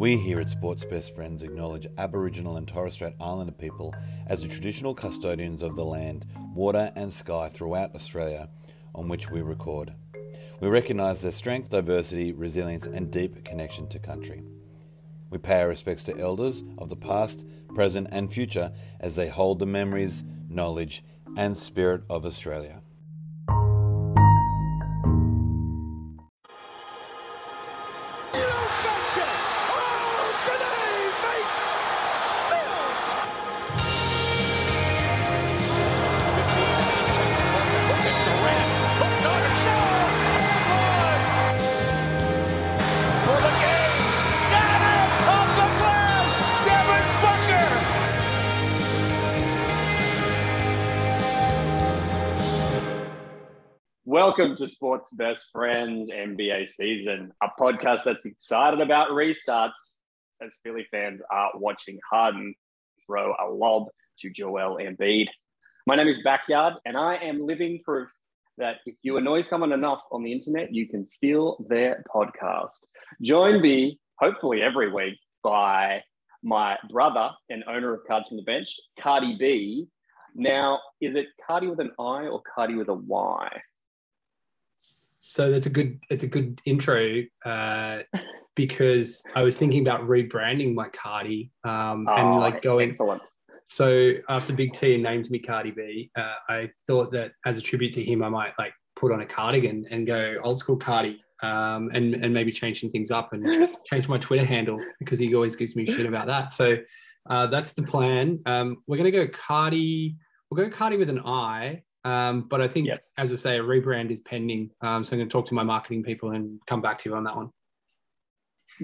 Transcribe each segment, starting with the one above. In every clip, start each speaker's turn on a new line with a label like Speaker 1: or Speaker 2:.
Speaker 1: We here at Sports Best Friends acknowledge Aboriginal and Torres Strait Islander people as the traditional custodians of the land, water, and sky throughout Australia on which we record. We recognise their strength, diversity, resilience, and deep connection to country. We pay our respects to elders of the past, present, and future as they hold the memories, knowledge, and spirit of Australia.
Speaker 2: To Sports Best Friends NBA season, a podcast that's excited about restarts as Philly fans are watching Harden throw a lob to Joel Embiid. My name is Backyard, and I am living proof that if you annoy someone enough on the internet, you can steal their podcast. Join me, hopefully every week, by my brother and owner of Cards from the Bench, Cardi B. Now, is it Cardi with an I or Cardi with a Y?
Speaker 3: So that's a good it's a good intro uh, because I was thinking about rebranding my Cardi um, and
Speaker 2: Oh,
Speaker 3: like going.
Speaker 2: excellent.
Speaker 3: So after Big T named me Cardi B, uh, I thought that as a tribute to him, I might like put on a cardigan and go old school Cardi. Um, and and maybe changing things up and change my Twitter handle because he always gives me shit about that. So uh, that's the plan. Um, we're gonna go Cardi. We'll go Cardi with an I. Um, but I think,
Speaker 2: Yep.
Speaker 3: as I say, a rebrand is pending. Um, so I'm going to talk to my marketing people and come back to you on that one.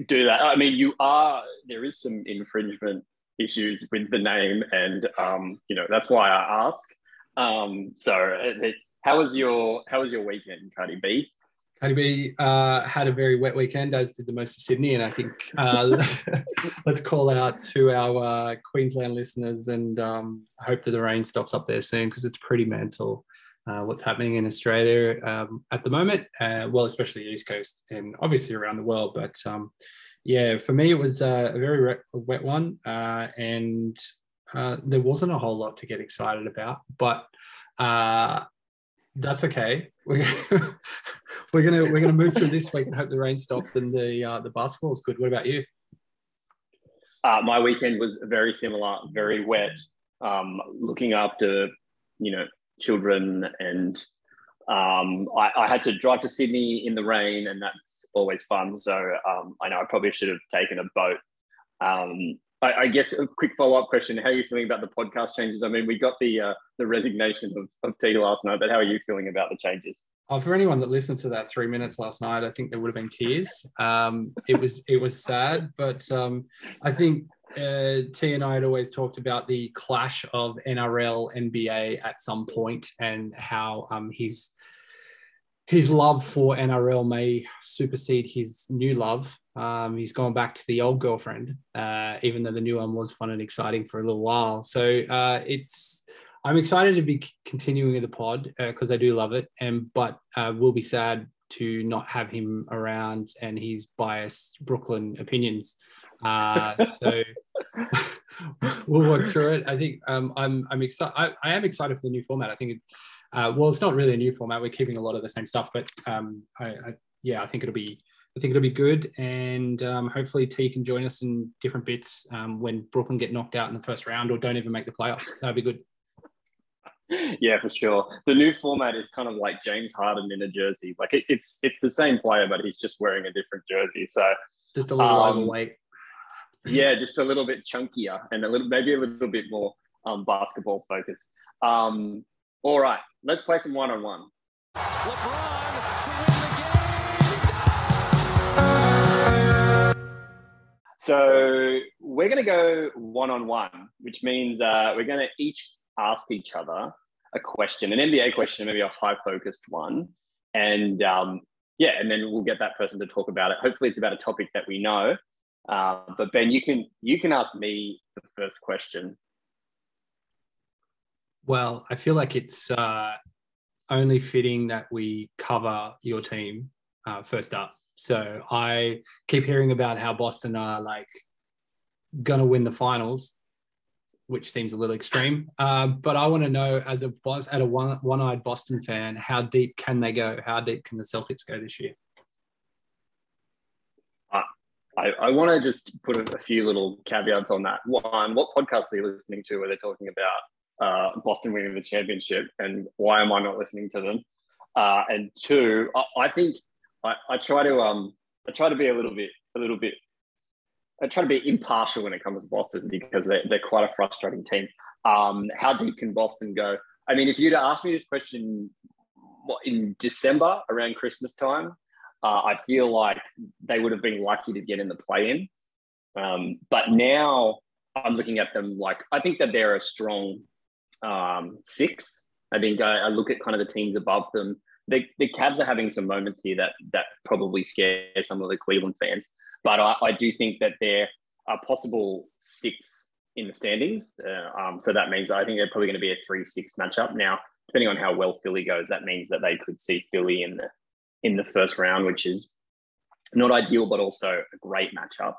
Speaker 2: do that. I mean, you are there is some infringement issues with the name, and um, you know that's why I ask. Um, so, uh, how was your how was your weekend, Cardi B?
Speaker 3: Cardi B uh, had a very wet weekend, as did the most of Sydney. And I think uh, let's call out to our uh, Queensland listeners and um, hope that the rain stops up there soon because it's pretty mental uh, what's happening in Australia um, at the moment. Uh, well, especially the East Coast and obviously around the world. But um, yeah, for me, it was uh, a very wet one. And there wasn't a whole lot to get excited about. But that's okay. We're gonna, we're gonna we're gonna move through this week and hope the rain stops and the uh, the basketball is good. What about you?
Speaker 2: Uh, my weekend was very similar, very wet. Um, looking after you know children, and um, I, I had to drive to Sydney in the rain, and that's always fun. So um, I know I probably should have taken a boat. Um, I, I guess a quick follow up question: How are you feeling about the podcast changes? I mean, we got the uh, the resignation of, of T last night, but how are you feeling about the changes?
Speaker 3: Uh, for anyone that listened to that three minutes last night, I think there would have been tears. Um, it was it was sad, but um, I think uh, T and I had always talked about the clash of NRL NBA at some point and how um, his his love for NRL may supersede his new love. Um, he's gone back to the old girlfriend, uh, even though the new one was fun and exciting for a little while. So uh, it's I'm excited to be continuing the pod because I do love it, and but uh, will be sad to not have him around and his biased Brooklyn opinions. Uh, so we'll work through it. I think um, I'm I'm excited. I, I am excited for the new format. I think, it, uh, well, it's not really a new format. We're keeping a lot of the same stuff, but um, I, I yeah, I think it'll be I think it'll be good, and um, hopefully T can join us in different bits um, when Brooklyn get knocked out in the first round or don't even make the playoffs. That'd be good.
Speaker 2: Yeah, for sure. The new format is kind of like James Harden in a jersey. Like it, it's it's the same player, but he's just wearing a different jersey. So
Speaker 3: Just a little
Speaker 2: Um,
Speaker 3: overweight.
Speaker 2: yeah, just a little bit chunkier and a little maybe a little bit more um, basketball focused. Um, all right, let's play some one on one. So we're going to go one on one, which means uh, we're going to each ask each other a question, an NBA question, maybe a high focused one, and um, yeah, and then we'll get that person to talk about it. Hopefully, it's about a topic that we know. Uh, but Ben, you can you can ask me the first question.
Speaker 3: Well, I feel like it's uh, only fitting that we cover your team uh, first up. So I keep hearing about how Boston are like gonna win the finals, which seems a little extreme. Uh, but I want to know, as a at a one one-eyed Boston fan, how deep can they go? How deep can the Celtics go this year?
Speaker 2: I, I want to just put a, few little caveats on that. One, what podcast are you listening to where they're talking about uh, Boston winning the championship, and why am I not listening to them? Uh, and two, I, I think I, I, try to um I try to be a little bit a little bit I try to be impartial when it comes to Boston because they're, they're quite a frustrating team. Um, how deep can Boston go? I mean, if you'd asked me this question what, in December around Christmas time, uh, I feel like they would have been lucky to get in the play in. Um, but now I'm looking at them like I think that they're a strong um, six. I think I, I, look at kind of the teams above them. The, the Cavs are having some moments here that that probably scare some of the Cleveland fans. But I, I do think that there are possible six in the standings. Uh, um, so that means I think they're probably going to be a three-six matchup. Now, depending on how well Philly goes, that means that they could see Philly in the in the first round, which is not ideal, but also a great matchup.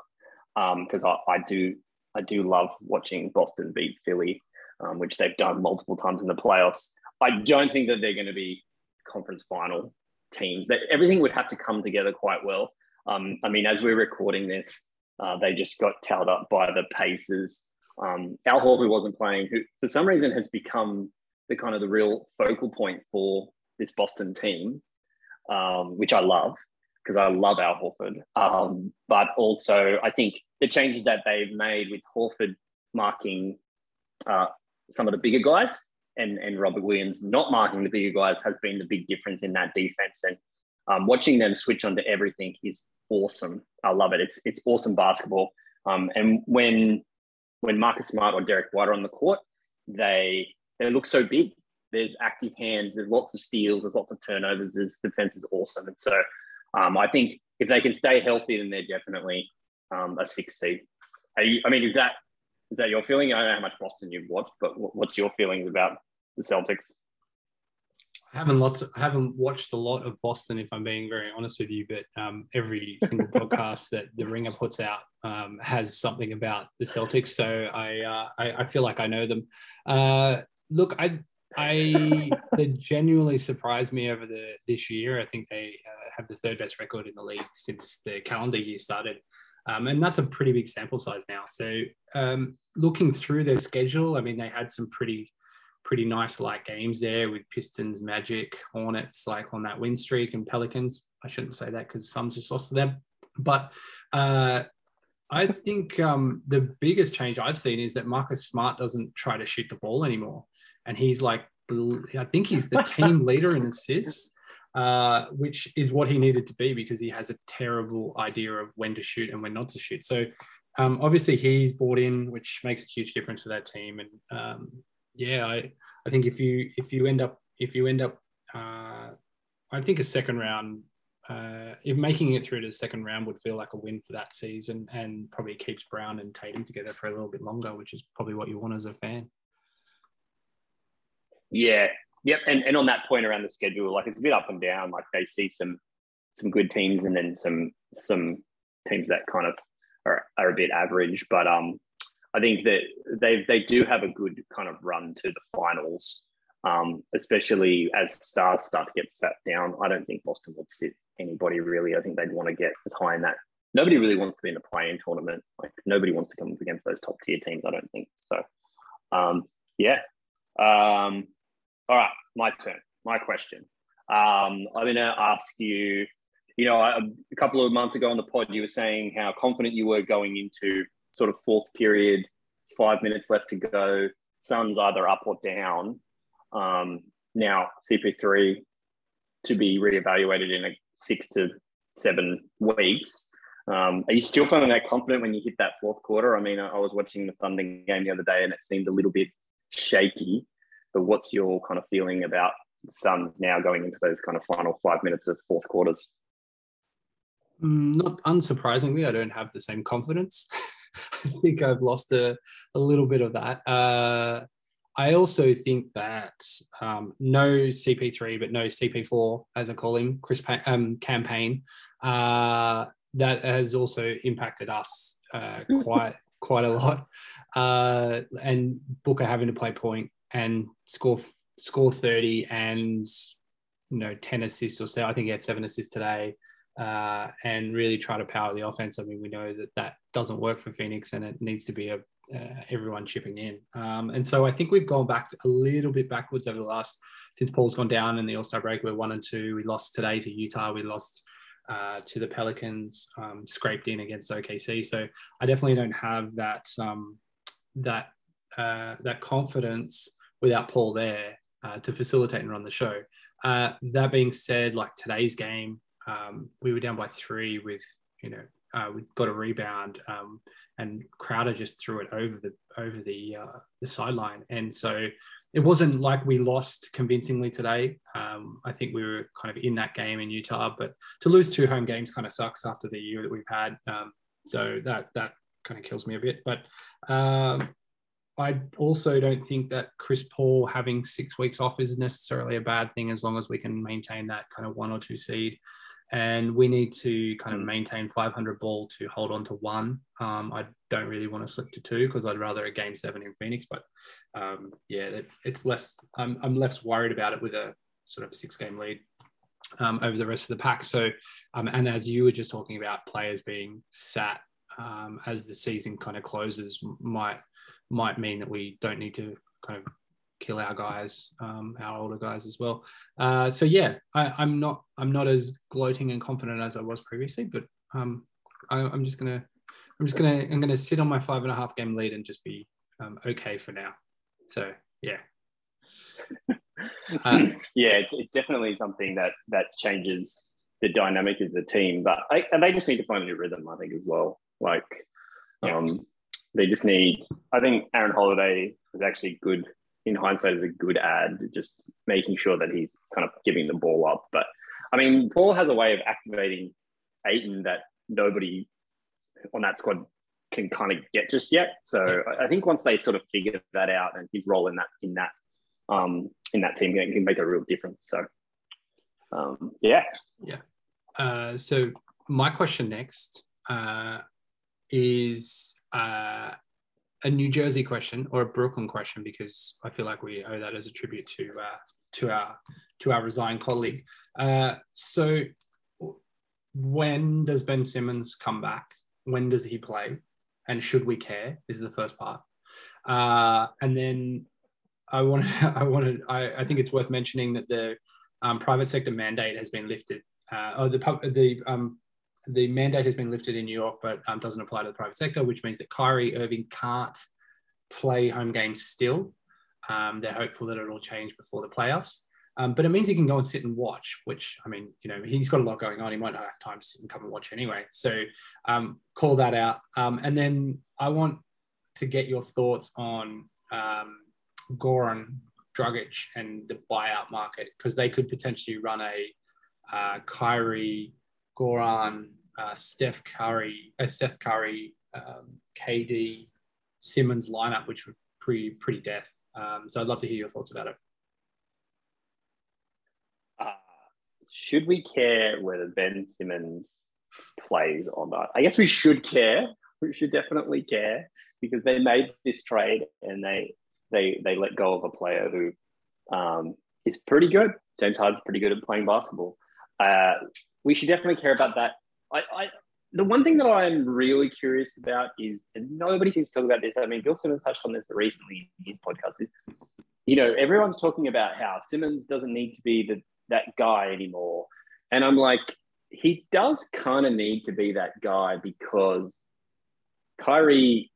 Speaker 2: Because um, I, I, do I do love watching Boston beat Philly, um, which they've done multiple times in the playoffs. I don't think that they're going to be conference final teams. That everything would have to come together quite well. Um, I mean, as we're recording this, uh, they just got towed up by the Pacers. Um, Al Horford wasn't playing, who for some reason has become the kind of the real focal point for this Boston team um, which I love because I love Al Horford. Um, but also, I think the changes that they've made with Horford marking uh, some of the bigger guys and, and Robert Williams not marking the bigger guys has been the big difference in that defense. And um, watching them switch onto everything is awesome. I love it. It's it's awesome basketball. Um, and when when Marcus Smart or Derrick White are on the court, they they look so big there's active hands, there's lots of steals, there's lots of turnovers. This defense is awesome, and so um, I think if they can stay healthy, then they're definitely um, a six seed. You, I mean, is that is that your feeling? I don't know how much Boston you've watched, but what's your feelings about the Celtics?
Speaker 3: I haven't lots. Of, I haven't watched a lot of Boston, if I'm being very honest with you. But um, every single podcast that the Ringer puts out um, has something about the Celtics, so I, uh, I, I feel like I know them. Uh, look, I I they genuinely surprised me over the this year. I think they uh, have the third best record in the league since the calendar year started, um, and that's a pretty big sample size now. So um, looking through their schedule, I mean, they had some pretty pretty nice light games there with Pistons, Magic, Hornets, like on that win streak, and Pelicans. I shouldn't say that because Suns just lost to them, but. Uh, I think um, the biggest change I've seen is that Marcus Smart doesn't try to shoot the ball anymore and he's like, I think he's the team leader in assists, uh, which is what he needed to be because he has a terrible idea of when to shoot and when not to shoot. So um, obviously he's bought in, which makes a huge difference to that team. And um, yeah, I, I think if you if you end up if you end up, uh, I think a second round. Uh, if making it through to the second round would feel like a win for that season and probably keeps Brown and Tatum together for a little bit longer, which is probably what you want as a fan.
Speaker 2: Yeah. Yep. And, and on that point around the schedule, like it's a bit up and down. Like they see some some good teams and then some some teams that kind of are, are a bit average. But um I think that they they do have a good kind of run to the finals. Um, especially as stars start to get sat down. I don't think Boston would sit anybody really. I think they'd want to get as high in that. Nobody really wants to be in the play-in tournament. Like nobody wants to come up against those top tier teams. I don't think so. Um, yeah. Um, all right, my turn. My question. Um, I'm going to ask you. You know, a, a couple of months ago on the pod, you were saying how confident you were going into sort of fourth period, five minutes left to go. Suns either up or down. Um, now CP3 to be reevaluated in a six to seven weeks. Um, are you still feeling that confident when you hit that fourth quarter? I mean, I, I was watching the Thunder game the other day and it seemed a little bit shaky. But what's your kind of feeling about the Suns now going into those kind of final five minutes of fourth quarters?
Speaker 3: Mm, not unsurprisingly, I don't have the same confidence. I think I've lost a, a little bit of that. Uh, I also think that um, no CP3, but no CP4, as I call him, Chris pa- um, campaign, uh, that has also impacted us uh, quite quite a lot. Uh, and Booker having to play point and score score 30 and you know 10 assists or so. I think he had seven assists today. Uh, and really try to power the offense. I mean, we know that that doesn't work for Phoenix, and it needs to be a uh, everyone chipping in. Um, and so I think we've gone back a little bit backwards over the last since Paul's gone down in the All Star break. We're one and two. We lost today to Utah. We lost uh, to the Pelicans, um, scraped in against OKC. So I definitely don't have that um, that uh, that confidence without Paul there uh, to facilitate and run the show. Uh, that being said, like today's game, um, we were down by three with you know uh, we got a rebound um, and Crowder just threw it over the over the uh, the sideline, and so it wasn't like we lost convincingly today. Um, I think we were kind of in that game in Utah, but to lose two home games kind of sucks after the year that we've had. Um, so that that kind of kills me a bit. But um, I also don't think that Chris Paul having six weeks off is necessarily a bad thing as long as we can maintain that kind of one or two seed and we need to kind of maintain 500 ball to hold on to one. Um, I don't really want to slip to two because I'd rather a game seven in Phoenix, but um, yeah, it, it's less. I'm, I'm less worried about it with a sort of six game lead um, over the rest of the pack. So, um, and as you were just talking about players being sat um, as the season kind of closes, might might mean that we don't need to kind of kill our guys, um, our older guys as well. Uh, so yeah, I, am not I'm not as gloating and confident as I was previously, but um, I, am just gonna I'm just gonna I'm gonna sit on my five and a half game lead and just be um, okay for now. So yeah.
Speaker 2: Uh, yeah, it's, it's definitely something that that changes the dynamic of the team, but I, and they just need to find a new rhythm, I think, as well. Like, um, they just need. I think Aaron Holiday was actually good in hindsight is a good ad, just making sure that he's kind of giving the ball up. But I mean, Paul has a way of activating Ayton that nobody on that squad can kind of get just yet. So I think once they sort of figure that out and his role in that in that um, in that team can make a real difference. So um, yeah,
Speaker 3: yeah. Uh, so my question next uh, is uh, a New Jersey question or a Brooklyn question because I feel like we owe that as a tribute to uh, to our to our resigned colleague. Uh, so, when does Ben Simmons come back? When does he play? And should we care? Is the first part. Uh, and then I want I wanted I, I think it's worth mentioning that the um, private sector mandate has been lifted. Uh, or the the um, the mandate has been lifted in New York, but um, doesn't apply to the private sector, which means that Kyrie Irving can't play home games still. Um, they're hopeful that it'll change before the playoffs. Um, but it means he can go and sit and watch, which I mean, you know, he's got a lot going on. He might not have time to sit and come and watch anyway. So um, call that out. Um, and then I want to get your thoughts on um, Goran Dragic and the buyout market because they could potentially run a uh, Kyrie Goran uh, Steph Curry, uh, Seth Curry, um, KD, Simmons lineup, which would pretty pretty death. Um, so I'd love to hear your thoughts about it.
Speaker 2: Uh, should we care whether Ben Simmons plays or not? I guess we should care. We should definitely care because they made this trade and they they they let go of a player who um, is pretty good. James Harden's pretty good at playing basketball. Uh, we should definitely care about that I, I the one thing that I'm really curious about is, and nobody seems to talk about this. I mean, Bill Simmons touched on this recently in his podcast. Is you know everyone's talking about how Simmons doesn't need to be the that guy anymore, and I'm like, he does kind of need to be that guy because Kyrie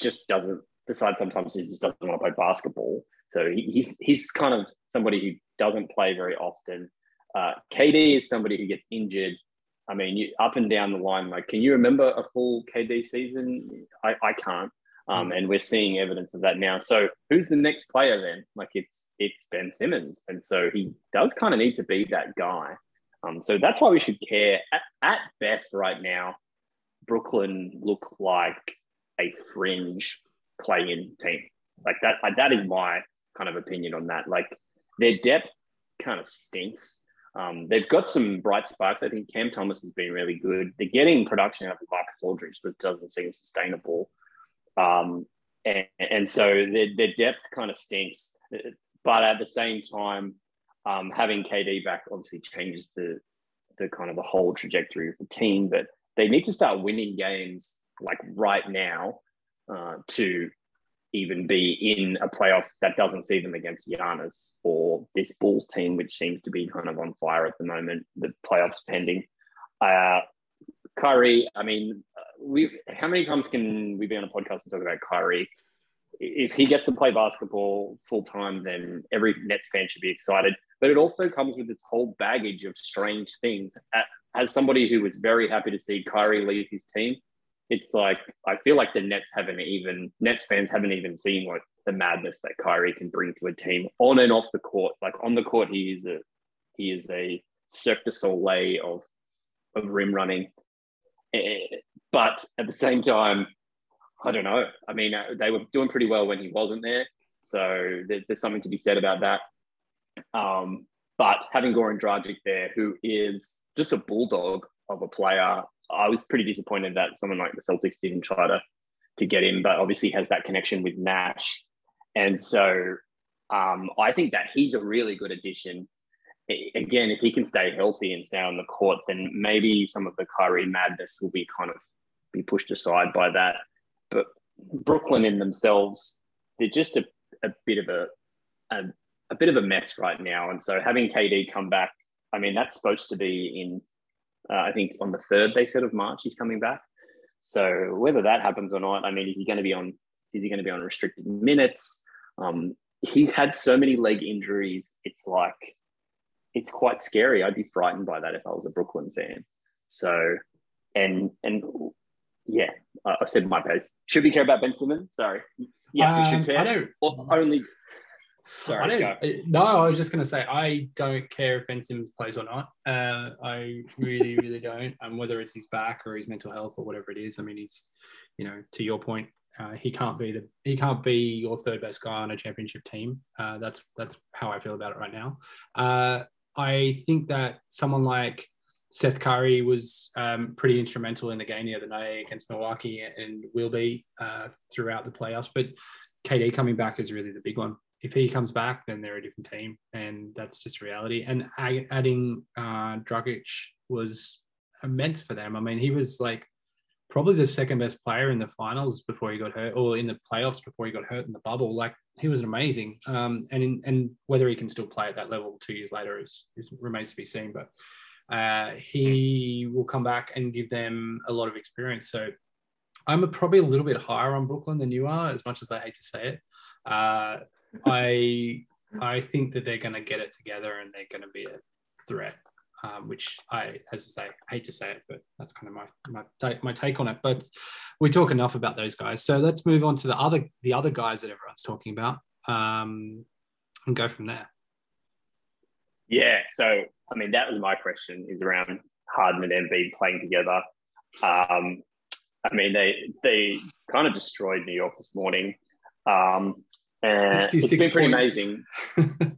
Speaker 2: just doesn't decide sometimes he just doesn't want to play basketball. So he, he's he's kind of somebody who doesn't play very often. Uh, KD is somebody who gets injured I mean, you, up and down the line, like, can you remember a full KD season? I, I can't. Um, and we're seeing evidence of that now. So who's the next player then? Like it's it's Ben Simmons, and so he does kind of need to be that guy. Um, so that's why we should care. At, at best, right now, Brooklyn look like a fringe play-in team. Like that. That is my kind of opinion on that. Like their depth kind of stinks. Um, they've got some bright sparks. I think Cam Thomas has been really good. They're getting production out of Marcus Aldridge, but doesn't seem sustainable. Um, and, and so their, their depth kind of stinks. But at the same time, um, having KD back obviously changes the the kind of the whole trajectory of the team. But they need to start winning games like right now uh, to even be in a playoff that doesn't see them against Giannis or this Bulls team, which seems to be kind of on fire at the moment. The playoffs pending. Uh, Kyrie, I mean, uh, we how many times can we be on a podcast and talk about Kyrie? If he gets to play basketball full time, then every Nets fan should be excited. But it also comes with its whole baggage of strange things. As somebody who was very happy to see Kyrie leave his team, it's like I feel like the Nets haven't even Nets fans haven't even seen what the madness that Kyrie can bring to a team on and off the court. Like on the court, he is a he is a Cirque du Soleil of of rim running. Eh, but at the same time, I don't know. I mean, uh, they were doing pretty well when he wasn't there, so there's something to be said about that. Um, but having Goran Dragic there, who is just a bulldog of a player, I was pretty disappointed that someone like the Celtics didn't try to to get him, but obviously has that connection with Nash, and so um, I think that he's a really good addition. Again, if he can stay healthy and stay on the court, then maybe some of the Kyrie madness will be kind of be pushed aside by that. But Brooklyn in themselves, they're just a, a bit of a, a a bit of a mess right now, and so having KD come back, I mean that's supposed to be in uh, I think on the third, they said of March, he's coming back. So whether that happens or not, I mean, is he going to be on? Is he going to be on restricted minutes? Um, he's had so many leg injuries. It's like it's quite scary. I'd be frightened by that if I was a Brooklyn fan. So, and and yeah, I've said my piece. Should we care about Ben Simmons? Sorry. Yes, um, we should um, care. I don't. Only Sorry,
Speaker 3: I don't, uh, no, I was just going to say I don't care if Ben Simmons plays or not. Uh, I really, really don't. And whether it's his back or his mental health or whatever it is, I mean, he's, you know, to your point, uh, he can't be the he can't be your third best guy on a championship team. Uh, that's that's how I feel about it right now. Uh, I think that someone like Seth Curry was um, pretty instrumental in the game the other night against Milwaukee and will be uh, throughout the playoffs. But KD coming back is really the big one if he comes back, then they're a different team, and that's just reality. And adding uh, Dragic was immense for them. I mean, he was like probably the second best player in the finals before he got hurt, or in the playoffs before he got hurt in the bubble. Like he was amazing. Um, and in, and whether he can still play at that level two years later is, is remains to be seen. But uh, he will come back and give them a lot of experience. So I'm probably a little bit higher on Brooklyn than you are, as much as I hate to say it. Uh, I I think that they're going to get it together and they're going to be a threat. Um, which I, as I say, hate to say it, but that's kind of my my take, my take on it. But we talk enough about those guys, so let's move on to the other the other guys that everyone's talking about, um, and go from there.
Speaker 2: Yeah, so I mean that was my question is around Harden and Embiid playing together. Um, I mean they they kind of destroyed New York this morning. Um, uh, 66 it's been pretty points. amazing.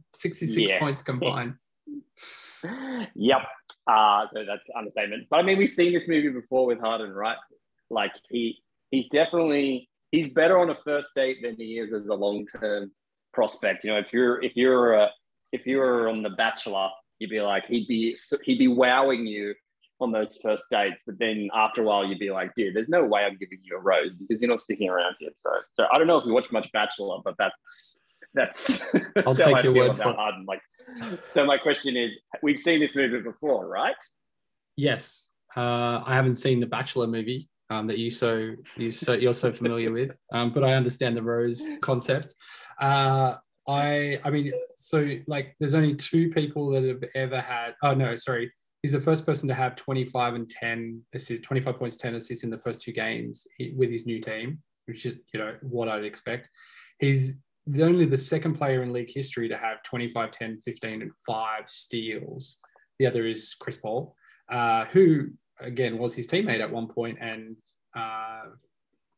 Speaker 3: 66 yeah. points combined.
Speaker 2: yep. Uh, so that's understatement. But I mean, we've seen this movie before with Harden, right? Like he he's definitely he's better on a first date than he is as a long term prospect. You know, if you're if you're a, if you're on The Bachelor, you'd be like he'd be he'd be wowing you on those first dates, but then after a while you'd be like, dude, there's no way I'm giving you a rose because you're not sticking around here. So, so I don't know if you watch much Bachelor, but that's that's,
Speaker 3: I'll that's take your word for
Speaker 2: Harden. Like, so my question is, we've seen this movie before, right?
Speaker 3: Yes, uh, I haven't seen the Bachelor movie um, that you so you so you're so familiar with, um, but I understand the rose concept. Uh, I I mean, so like, there's only two people that have ever had. Oh no, sorry he's the first person to have 25 and 10 assists, 25 points, 10 assists in the first two games with his new team, which is you know what I'd expect. He's the only the second player in league history to have 25, 10, 15, and five steals. The other is Chris Paul, uh, who again was his teammate at one point and uh,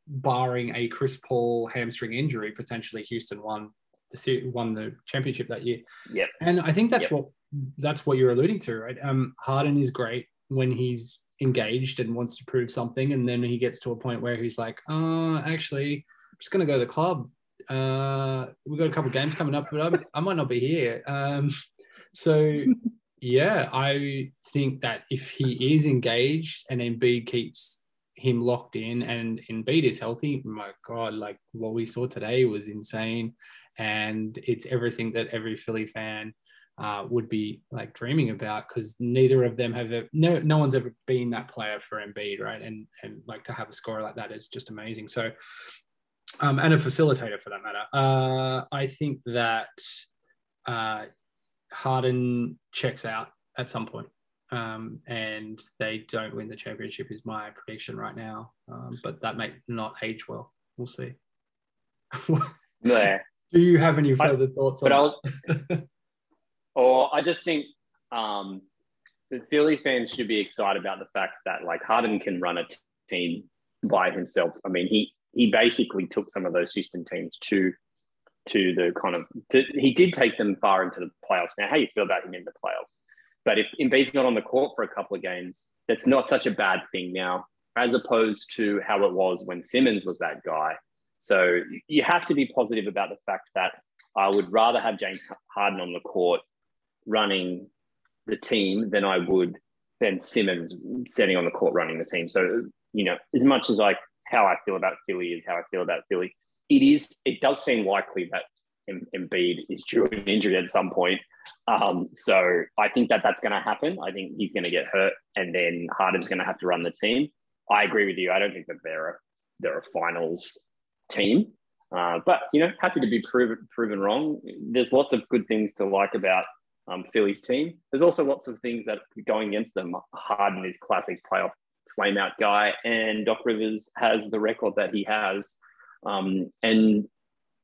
Speaker 3: barring a Chris Paul hamstring injury, potentially Houston won the won the championship that year.
Speaker 2: Yep.
Speaker 3: And I think that's
Speaker 2: Yep.
Speaker 3: what that's what you're alluding to, right? Um, Harden is great when he's engaged and wants to prove something, and then he gets to a point where he's like, "Uh, actually, I'm just gonna go to the club. Uh, we've got a couple games coming up, but I, I might not be here." Um, so yeah, I think that if he is engaged and Embiid keeps him locked in and Embiid is healthy, my God, like what we saw today was insane. And it's everything that every Philly fan uh, would be like dreaming about because neither of them have ever, no no one's ever been that player for Embiid, right? And and like to have a score like that is just amazing. So um, and a facilitator for that matter. Uh, I think that uh, Harden checks out at some point, um, and they don't win the championship. Is my prediction right now, um, but that may not age well. We'll see.
Speaker 2: Yeah.
Speaker 3: Do you have any
Speaker 2: I-
Speaker 3: further thoughts?
Speaker 2: But I
Speaker 3: on
Speaker 2: was, or I just think um, the Philly fans should be excited about the fact that like Harden can run a t- team by himself. I mean, he he basically took some of those Houston teams to to the kind of to, he did take them far into the playoffs. Now, how you feel about him in the playoffs? But if Embiid's not on the court for a couple of games, that's not such a bad thing now, as opposed to how it was when Simmons was that guy. So you have to be positive about the fact that I would rather have James Harden on the court running the team than I would than Simmons standing on the court running the team. So, you know, as much as like how I feel about Philly is how I feel about Philly, it is, it does seem likely that Em- Embiid is due an injury at some point. Um, so I think that that's going to happen. I think he's going to get hurt and then Harden's going to have to run the team. I agree with you. I don't think that they're a, they're a finals team. Uh, but you know, happy to be proven proven wrong. There's lots of good things to like about um, Philly's team. There's also lots of things that going against them. Harden is classic playoff flameout guy, and Doc Rivers has the record that he has, um, and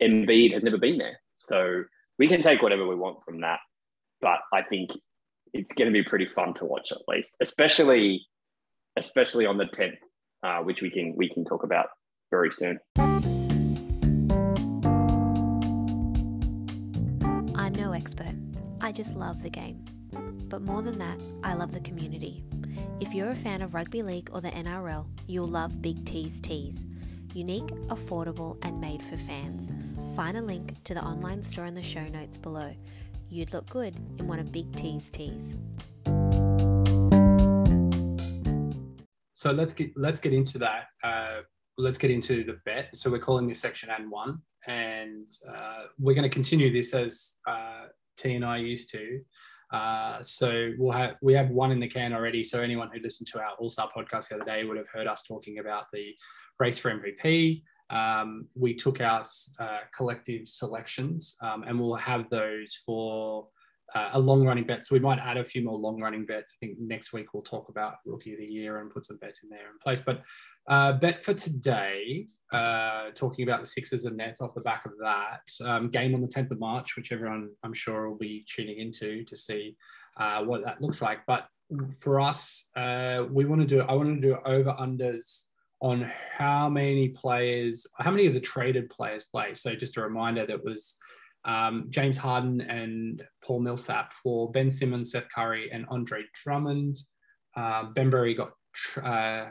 Speaker 2: Embiid has never been there. So we can take whatever we want from that, but I think it's going to be pretty fun to watch at least, especially especially on the tenth, uh, which we can we can talk about very soon.
Speaker 4: I'm no expert. I just love the game. But more than that, I love the community. If you're a fan of rugby league or the NRL, you'll love Big T's Tees. Unique, affordable, and made for fans. Find a link to the online store in the show notes below. You'd look good in one of Big T's tees.
Speaker 3: So let's get let's get into that. Uh, let's get into the bet. So we're calling this section N one, and uh, we're going to continue this as uh, T and I used to. Uh, so we'll have we have one in the can already. So anyone who listened to our All Star podcast the other day would have heard us talking about the race for MVP. Um, we took our uh, collective selections, um, and we'll have those for uh, a long running bet. So we might add a few more long running bets. I think next week we'll talk about rookie of the year and put some bets in there in place. But uh, bet for today, uh, talking about the Sixers and Nets off the back of that um, game on the 10th of March, which everyone I'm sure will be tuning into to see uh, what that looks like. But for us, uh, we want to do I want to do over unders on how many players, how many of the traded players play. So just a reminder that was um, James Harden and Paul Millsap for Ben Simmons, Seth Curry, and Andre Drummond. Uh, got uh,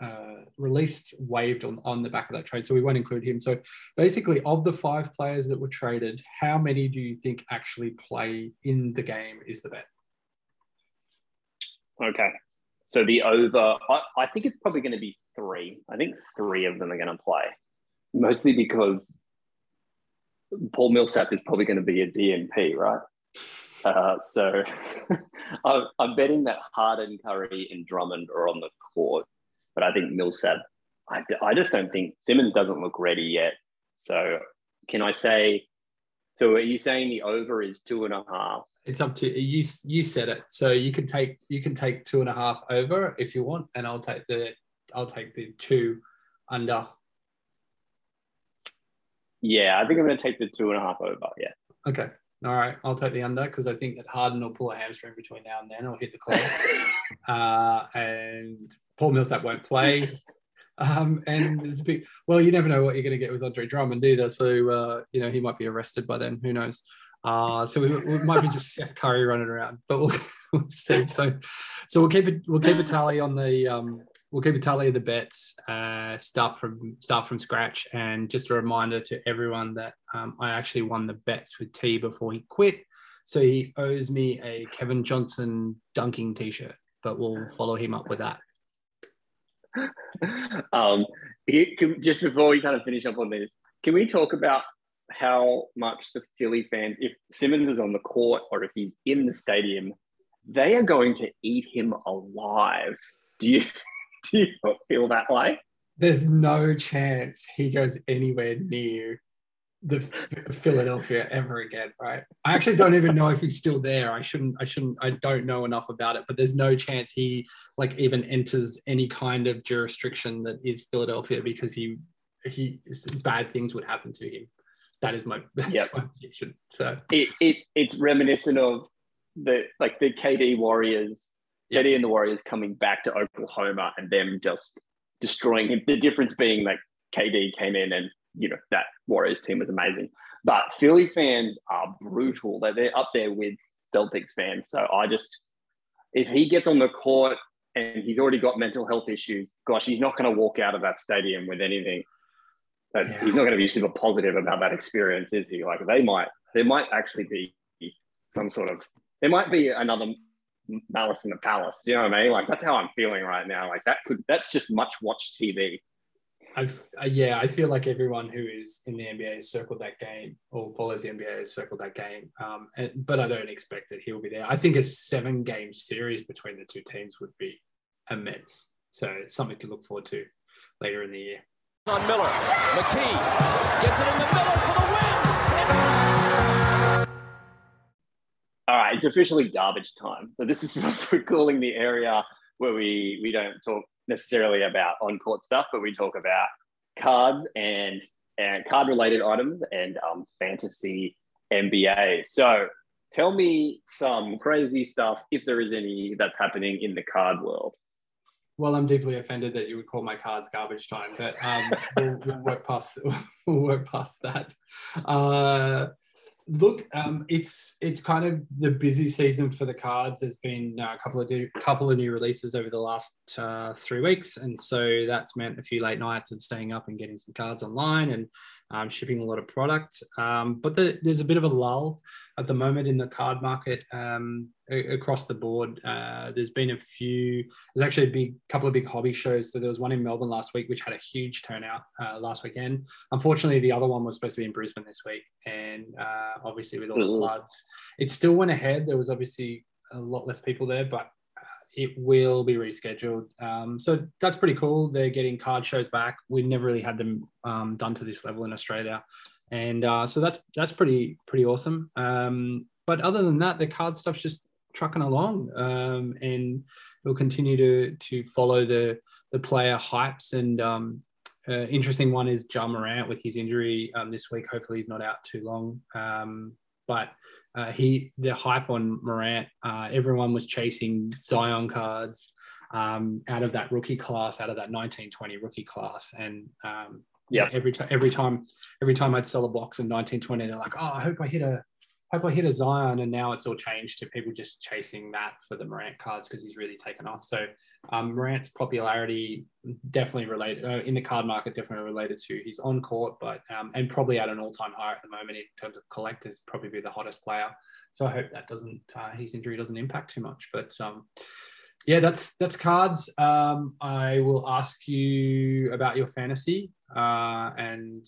Speaker 3: uh, released, waived on, on the back of that trade, so we won't include him. So basically, of the five players that were traded, how many do you think actually play in the game? Is the bet?
Speaker 2: Okay. So the over, I, I think it's probably going to be three. I think three of them are going to play, mostly because Paul Millsap is probably going to be a DNP, right? Uh, so I'm, I'm betting that Harden, Curry, and Drummond are on the court, but I think Millsap. I, I just don't think Simmons doesn't look ready yet. So can I say? So are you saying the over is two and a half?
Speaker 3: It's up to you. You said it, so you can take you can take two and a half over if you want, and I'll take the I'll take the two under.
Speaker 2: Yeah, I think I'm going to take the two and a half over. Yeah.
Speaker 3: Okay. All right. I'll take the under because I think that Harden will pull a hamstring between now and then or hit the clock. uh, and Paul Millsap won't play. Um, and there's a big, well, you never know what you're going to get with Andre Drummond either. So, uh, you know, he might be arrested by then. Who knows? Uh, so we, we might be just Seth Curry running around, but we'll, we'll see. So, so we'll keep it, we'll keep a tally on the, um, we'll keep a tally of the bets, uh, start from, start from scratch. And just a reminder to everyone that um, I actually won the bets with T before he quit. So he owes me a Kevin Johnson dunking t-shirt, but we'll follow him up with that.
Speaker 2: um, can, just before we kind of finish up on this, can we talk about how much the Philly fans, if Simmons is on the court or if he's in the stadium, they are going to eat him alive. Do you do you feel that way?
Speaker 3: There's no chance he goes anywhere near the Philadelphia ever again, right? I actually don't even know if he's still there. I shouldn't. I shouldn't. I don't know enough about it, but there's no chance he like even enters any kind of jurisdiction that is Philadelphia because he he bad things would happen to him. That is my, yep. my prediction. So
Speaker 2: it, it it's reminiscent of the like the KD Warriors, yep. KD and the Warriors coming back to Oklahoma and them just destroying him. The difference being like KD came in and you know, that Warriors team was amazing. But Philly fans are brutal. They're, they're up there with Celtics fans. So I just, if he gets on the court and he's already got mental health issues, gosh, he's not going to walk out of that stadium with anything. That yeah. He's not going to be super positive about that experience, is he? Like they might, there might actually be some sort of, there might be another malice in the palace. You know what I mean? Like that's how I'm feeling right now. Like that could, that's just much watch TV.
Speaker 3: I've, uh, yeah, I feel like everyone who is in the NBA has circled that game or follows the NBA has circled that game. Um, and, but I don't expect that he'll be there. I think a seven game series between the two teams would be immense. So it's something to look forward to later in the year.
Speaker 5: On Miller, McKee gets it in the middle for the win.
Speaker 2: All right, it's officially garbage time. So this is what we're calling the area where we we don't talk necessarily about on court stuff, but we talk about cards and and card related items and um, fantasy NBA. So tell me some crazy stuff, if there is any, that's happening in the card world.
Speaker 3: Well, I'm deeply offended that you would call my cards garbage time, but um, we'll, we'll, work past we'll work past that. Uh, look, um, it's it's kind of the busy season for the cards. There's been a couple of new, couple of new releases over the last uh, three weeks, and so that's meant a few late nights of staying up and getting some cards online and um, shipping a lot of product. Um, but the, there's a bit of a lull at the moment in the card market um, across the board. Uh, there's been a few. There's actually a big couple of big hobby shows. So there was one in Melbourne last week, which had a huge turnout uh, last weekend. Unfortunately, the other one was supposed to be in Brisbane this week, and uh, obviously with all the floods, it still went ahead. There was obviously a lot less people there, but it will be rescheduled. Um, so that's pretty cool. They're getting card shows back. We've never really had them um, done to this level in Australia, and uh, so that's that's pretty pretty awesome. Um, but other than that, the card stuff's just trucking along, um, and we'll continue to to follow the the player hypes. And uh, interesting one is Ja Morant with his injury um, this week. Hopefully, he's not out too long. but uh, he the hype on Morant, uh, everyone was chasing Zion cards um, out of that rookie class, out of that 1920 rookie class, and um, yeah, every time every time every time I'd sell a box in 1920, they're like, oh, I hope I hit a hope I hit a Zion, and now it's all changed to people just chasing that for the Morant cards because he's really taken off. So um, Morant's popularity definitely related uh, in the card market, definitely related to he's on court, but um, and probably at an all-time high at the moment in terms of collectors, probably be the hottest player. So I hope that doesn't uh, his injury doesn't impact too much. But um, yeah, that's that's cards. Um, I will ask you about your fantasy uh, and.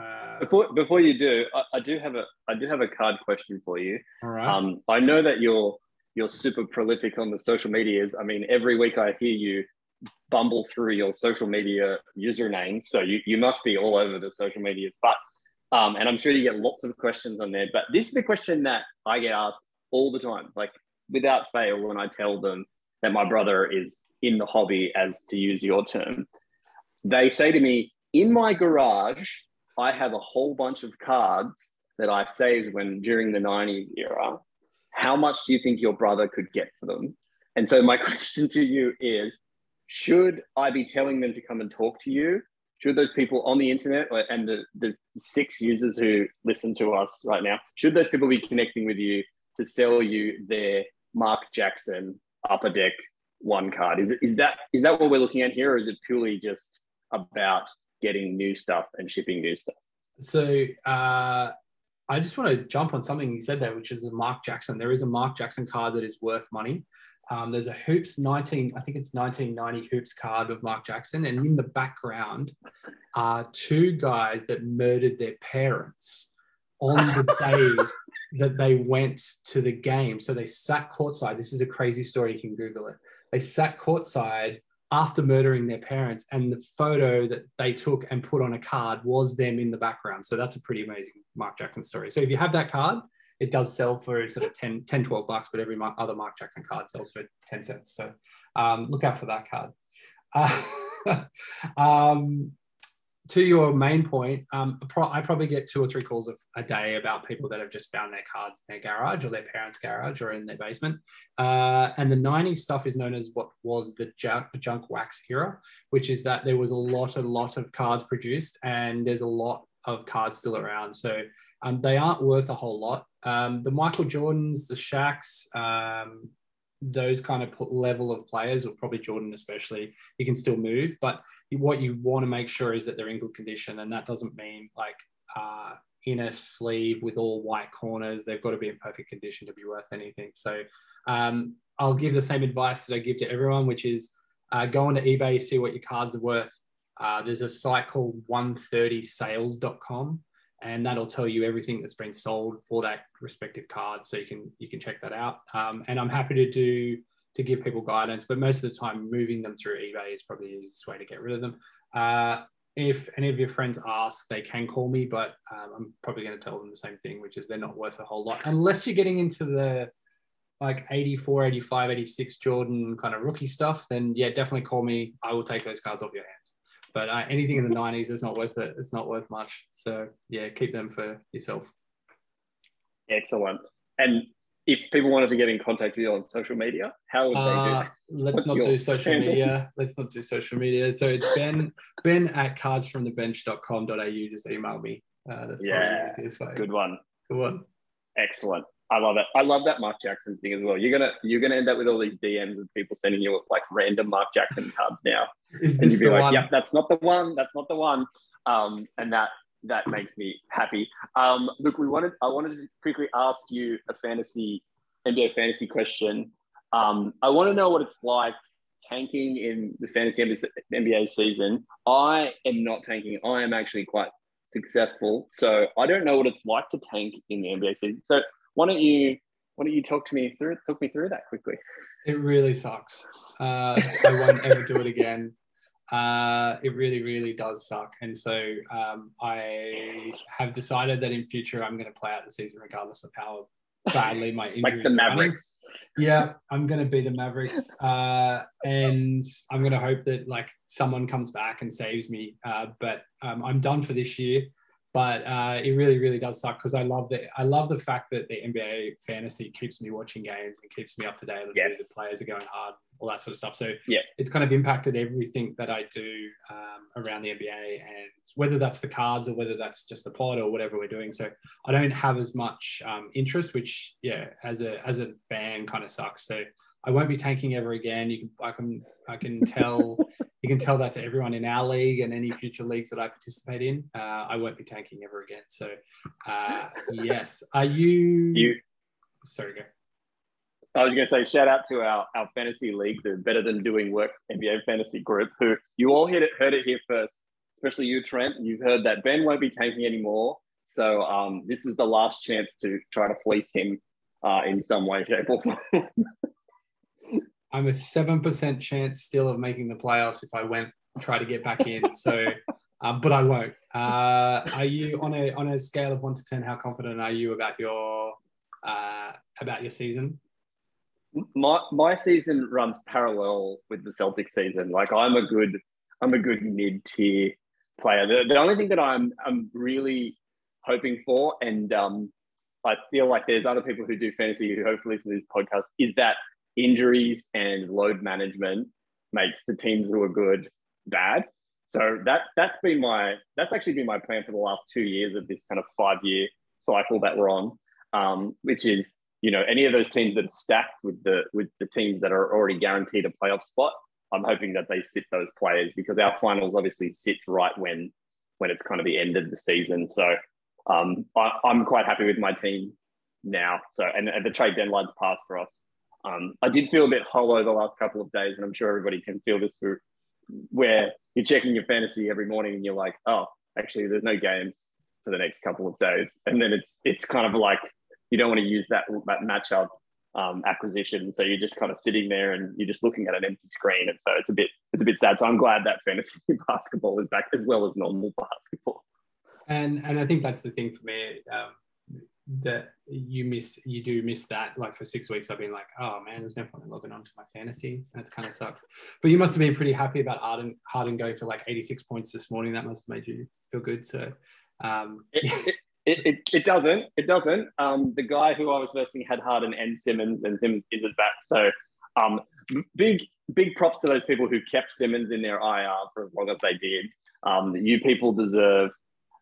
Speaker 3: Uh,
Speaker 2: before before you do, I, I, do have a I do have a card question for you.
Speaker 3: All right.
Speaker 2: Um, I know that you're you're super prolific on the social medias. I mean, every week I hear you bumble through your social media usernames. So you, you must be all over the social medias. But um, and I'm sure you get lots of questions on there. But this is the question that I get asked all the time, like without fail, when I tell them that my brother is in the hobby, as to use your term. They say to me, in my garage, I have a whole bunch of cards that I saved when during the 90s era how much do you think your brother could get for them? And so my question to you is, should I be telling them to come and talk to you? Should those people on the internet and the, the six users who listen to us right now, should those people be connecting with you to sell you their Mark Jackson upper deck one card? Is, is that is that what we're looking at here, or is it purely just about getting new stuff and shipping new stuff?
Speaker 3: So uh, I just want to jump on something you said there, which is the Mark Jackson. There is a Mark Jackson card that is worth money. Um, there's a hoops 19, I think it's 1990 hoops card of Mark Jackson, and in the background are two guys that murdered their parents on the day that they went to the game. So they sat courtside. This is a crazy story. You can Google it. They sat courtside after murdering their parents, and the photo that they took and put on a card was them in the background. So that's a pretty amazing Mark Jackson story. So if you have that card, it does sell for sort of 10, 10 12 bucks, but every other Mark Jackson card sells for 10 cents. So um, look out for that card. Uh, um, to your main point, um, I probably get two or three calls a day about people that have just found their cards in their garage or their parents' garage or in their basement. Uh, and the 90s stuff is known as what was the junk, junk wax era, which is that there was a lot, a lot of cards produced and there's a lot of cards still around. So um, they aren't worth a whole lot. Um, the Michael Jordans, the Shaqs, um, those kind of level of players, or probably Jordan especially, you can still move. But what you want to make sure is that they're in good condition, and that doesn't mean like uh, inner sleeve with all white corners. They've got to be in perfect condition to be worth anything. So um, I'll give the same advice that I give to everyone, which is uh, go onto eBay, see what your cards are worth. Uh, there's a site called 130sales.com and that'll tell you everything that's been sold for that respective card. So you can you can check that out. Um, and I'm happy to do to give people guidance, but most of the time, moving them through eBay is probably the easiest way to get rid of them. Uh, if any of your friends ask, they can call me, but um, I'm probably going to tell them the same thing, which is they're not worth a whole lot unless you're getting into the like 84, 85, 86 Jordan kind of rookie stuff. Then yeah, definitely call me. I will take those cards off your hands. But uh, anything in the 90s is not worth it. It's not worth much. So yeah, keep them for yourself.
Speaker 2: Excellent. And if people wanted to get in contact with you on social media, how would uh, they do? Uh,
Speaker 3: let's What's not do social handles? media. Let's not do social media. So it's Ben Ben at cardsfromthebench.com.au. Just email me.
Speaker 2: Uh, yeah, good one.
Speaker 3: Good one.
Speaker 2: Excellent. I love it. I love that Mark Jackson thing as well. You're gonna you're gonna end up with all these DMs of people sending you like random Mark Jackson cards now.
Speaker 3: Is and you'd be like, one?
Speaker 2: "Yep, that's not the one. That's not the one." Um, and that that makes me happy. Um, look, we wanted I wanted to quickly ask you a fantasy NBA fantasy question. Um, I want to know what it's like tanking in the fantasy NBA season. I am not tanking. I am actually quite successful, so I don't know what it's like to tank in the NBA season. So why don't you why don't you talk to me through talk me through that quickly?
Speaker 3: It really sucks. Uh, I won't ever do it again. Uh, it really, really does suck. And so um, I have decided that in future I'm going to play out the season regardless of how badly my injuries.
Speaker 2: like the Mavericks.
Speaker 3: Yeah, I'm going to be the Mavericks, uh, and I'm going to hope that like someone comes back and saves me. Uh, but um, I'm done for this year but uh, it really, really does suck because I love the I love the fact that the NBA fantasy keeps me watching games and keeps me up to date. Yes. The players are going hard, all that sort of stuff. So
Speaker 2: yeah,
Speaker 3: it's kind of impacted everything that I do um, around the NBA, and whether that's the cards or whether that's just the pod or whatever we're doing. So I don't have as much um, interest, which yeah, as a as a fan, kind of sucks. So I won't be tanking ever again. You can I can I can tell you can tell that to everyone in our league and any future leagues that I participate in. Uh, I won't be tanking ever again. So uh, yes, are you?
Speaker 2: You
Speaker 3: sorry, go.
Speaker 2: I was going to say shout out to our, our fantasy league, the Better Than Doing Work NBA fantasy group, who you all heard it, heard it here first, especially you, Trent. You've heard that Ben won't be tanking anymore. So um, this is the last chance to try to fleece him uh, in some way, shape, or form.
Speaker 3: I'm a seven percent chance still of making the playoffs if I went try to get back in. So, um, but I won't. Uh, are you on a on a scale of one to ten? How confident are you about your uh, about your season?
Speaker 2: My my season runs parallel with the Celtic season. Like I'm a good I'm a good mid tier player. The, the only thing that I'm I'm really hoping for, and um, I feel like there's other people who do fantasy who hopefully listen to this podcast, is that injuries and load management makes the teams who are good bad. So that that's been my that's actually been my plan for the last two years of this kind of five year cycle that we're on, um, which is you know any of those teams that are stacked with the with the teams that are already guaranteed a playoff spot. I'm hoping that they sit those players because our finals obviously sit right when when it's kind of the end of the season. So um, I, am quite happy with my team now. So and, and the trade deadline's passed for us. Um, I did feel a bit hollow the last couple of days, and I'm sure everybody can feel this through where you're checking your fantasy every morning and you're like, oh, actually, there's no games for the next couple of days, and then it's it's kind of like you don't want to use that that matchup um, acquisition, so you're just kind of sitting there and you're just looking at an empty screen, and so it's a bit it's a bit sad. So I'm glad that fantasy basketball is back as well as normal basketball.
Speaker 3: And and I think that's the thing for me. Um, that you miss you do miss that like for six weeks i've been like oh man there's no point in logging onto my fantasy that's kind of sucks but you must have been pretty happy about harden harden going for like 86 points this morning that must have made you feel good so um
Speaker 2: it, it, it, it, it, doesn't it doesn't um the guy who i was versing had harden and simmons and simmons isn't back so um big big props to those people who kept simmons in their ir for as long as they did um you people deserve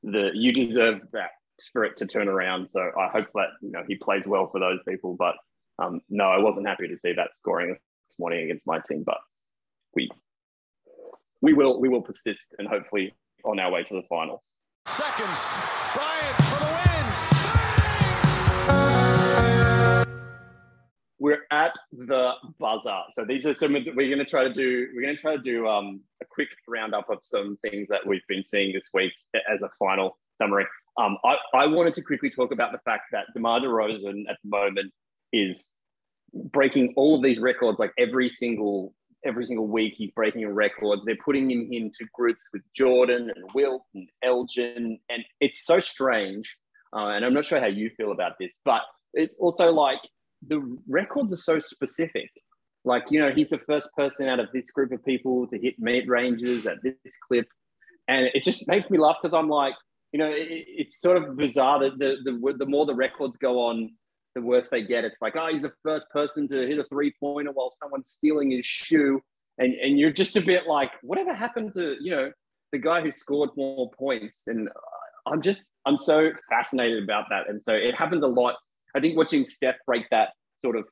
Speaker 2: the you deserve that spirit to turn around. So I hope that you know he plays well for those people. But um, no, I wasn't happy to see that scoring this morning against my team. But we we will we will persist and hopefully on our way to the finals.
Speaker 5: Seconds, Bryant for the win.
Speaker 2: We're at the buzzer. So these are some. We're going to try to do. We're going to try to do um, a quick roundup of some things that we've been seeing this week as a final summary. Um, I, I wanted to quickly talk about the fact that DeMar DeRozan at the moment is breaking all of these records like every single every single week he's breaking records. They're putting him into groups with jordan and wilt and elgin. And it's so strange uh, and i'm not sure how you feel about this but it's also like the records are so specific. Like you know he's the first person out of this group of people to hit mid ranges at this clip. And it just makes me laugh because i'm like you know, it, it's sort of bizarre that the, the the more the records go on, the worse they get. It's like, oh, he's the first person to hit a three pointer while someone's stealing his shoe, and and you're just a bit like, whatever happened to you know the guy who scored more points? And I'm just I'm so fascinated about that, and so it happens a lot. I think watching Steph break that sort of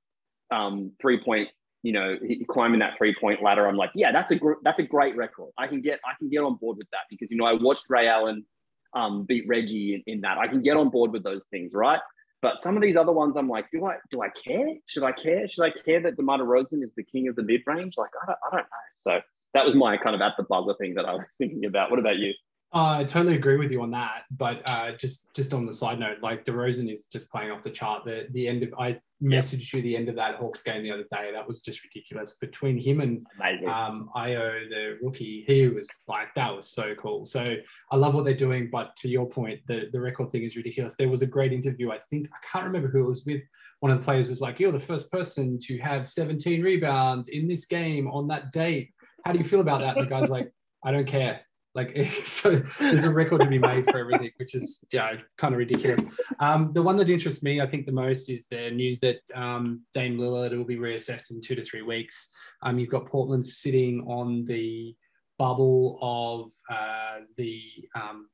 Speaker 2: um, three point you know, climbing that three point ladder, I'm like, yeah, that's a gr- that's a great record. I can get I can get on board with that because you know I watched Ray Allen um, beat Reggie in, in, that. I can get on board with those things, right? But some of these other ones, I'm like, do I do I care? Should I care? Should I care that DeMar Rosen is the king of the mid range? Like, I don't, I don't know. So that was my kind of at the buzzer thing that I was thinking about. What about you?
Speaker 3: Uh, I totally agree with you on that. But uh, just just on the side note, like DeRozan is just playing off the chart. The the end of I messaged you the end of that Hawks game the other day. That was just ridiculous. Between him and um, Ayo, the rookie, he was like that was so cool. So I love what they're doing. But to your point, the the record thing is ridiculous. There was a great interview. I think I can't remember who it was with. One of the players was like, "You're the first person to have 17 rebounds in this game on that date. How do you feel about that?" And the guy's like, "I don't care." Like, so there's a record to be made for everything, which is yeah, kind of ridiculous. Um, the one that interests me, I think, the most is the news that um, Dame Lillard will be reassessed in two to three weeks. Um, you've got Portland sitting on the bubble of uh, the um,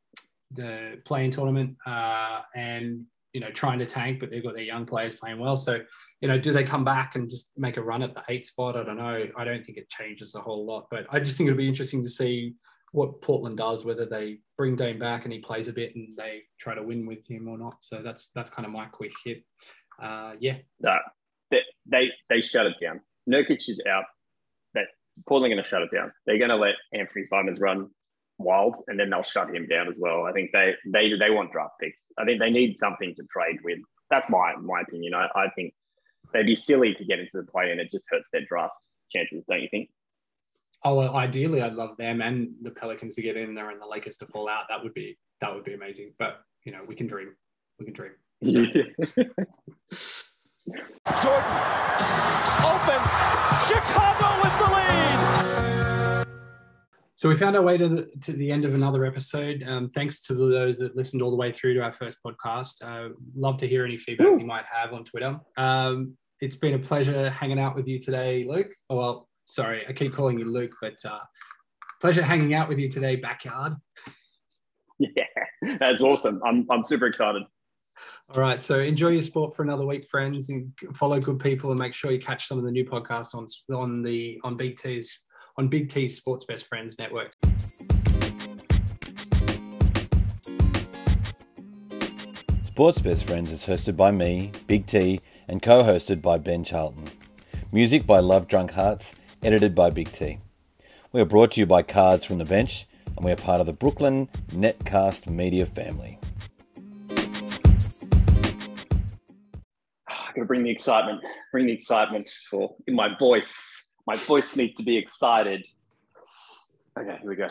Speaker 3: the play-in tournament uh, and you know trying to tank, but they've got their young players playing well. So you know, do they come back and just make a run at the eight spot? I don't know. I don't think it changes a whole lot, but I just think it'll be interesting to see what Portland does, whether they bring Dame back and he plays a bit and they try to win with him or not. So that's that's kind of my quick hit. Uh, yeah.
Speaker 2: No, they, they they shut it down. Nurkic is out. That Portland going to shut it down. They're going to let Anthony Simons run wild, and then they'll shut him down as well. I think they they they want draft picks. I think they need something to trade with. That's my my opinion. I, I think they'd be silly to get into the play, and it just hurts their draft chances. Don't you think?
Speaker 3: Oh, well, ideally, I'd love them and the Pelicans to get in there and the Lakers to fall out. That would be that would be amazing. But you know, we can dream. We can dream.
Speaker 5: Jordan, open. Chicago with the lead.
Speaker 3: So we found our way to the, to the end of another episode. Um, thanks to those that listened all the way through to our first podcast. Uh, love to hear any feedback you might have on Twitter. Um, it's been a pleasure hanging out with you today, Luke. Oh, well, Sorry, I keep calling you Luke, but uh, pleasure hanging out with you today, backyard.
Speaker 2: Yeah, that's awesome. I'm, I'm super excited.
Speaker 3: All right. So enjoy your sport for another week, friends, and follow good people and make sure you catch some of the new podcasts on on the on Big T's on Big T's Sports Best Friends Network.
Speaker 1: Sports Best Friends is hosted by me, Big T, and co-hosted by Ben Charlton. Music by Love Drunk Hearts, edited by Big T. We are brought to you by Cards from the Bench, and we are part of the Brooklyn Netcast Media family.
Speaker 2: I gotta bring the excitement. Bring the excitement for in my voice. My voice needs to be excited. Okay, here we go.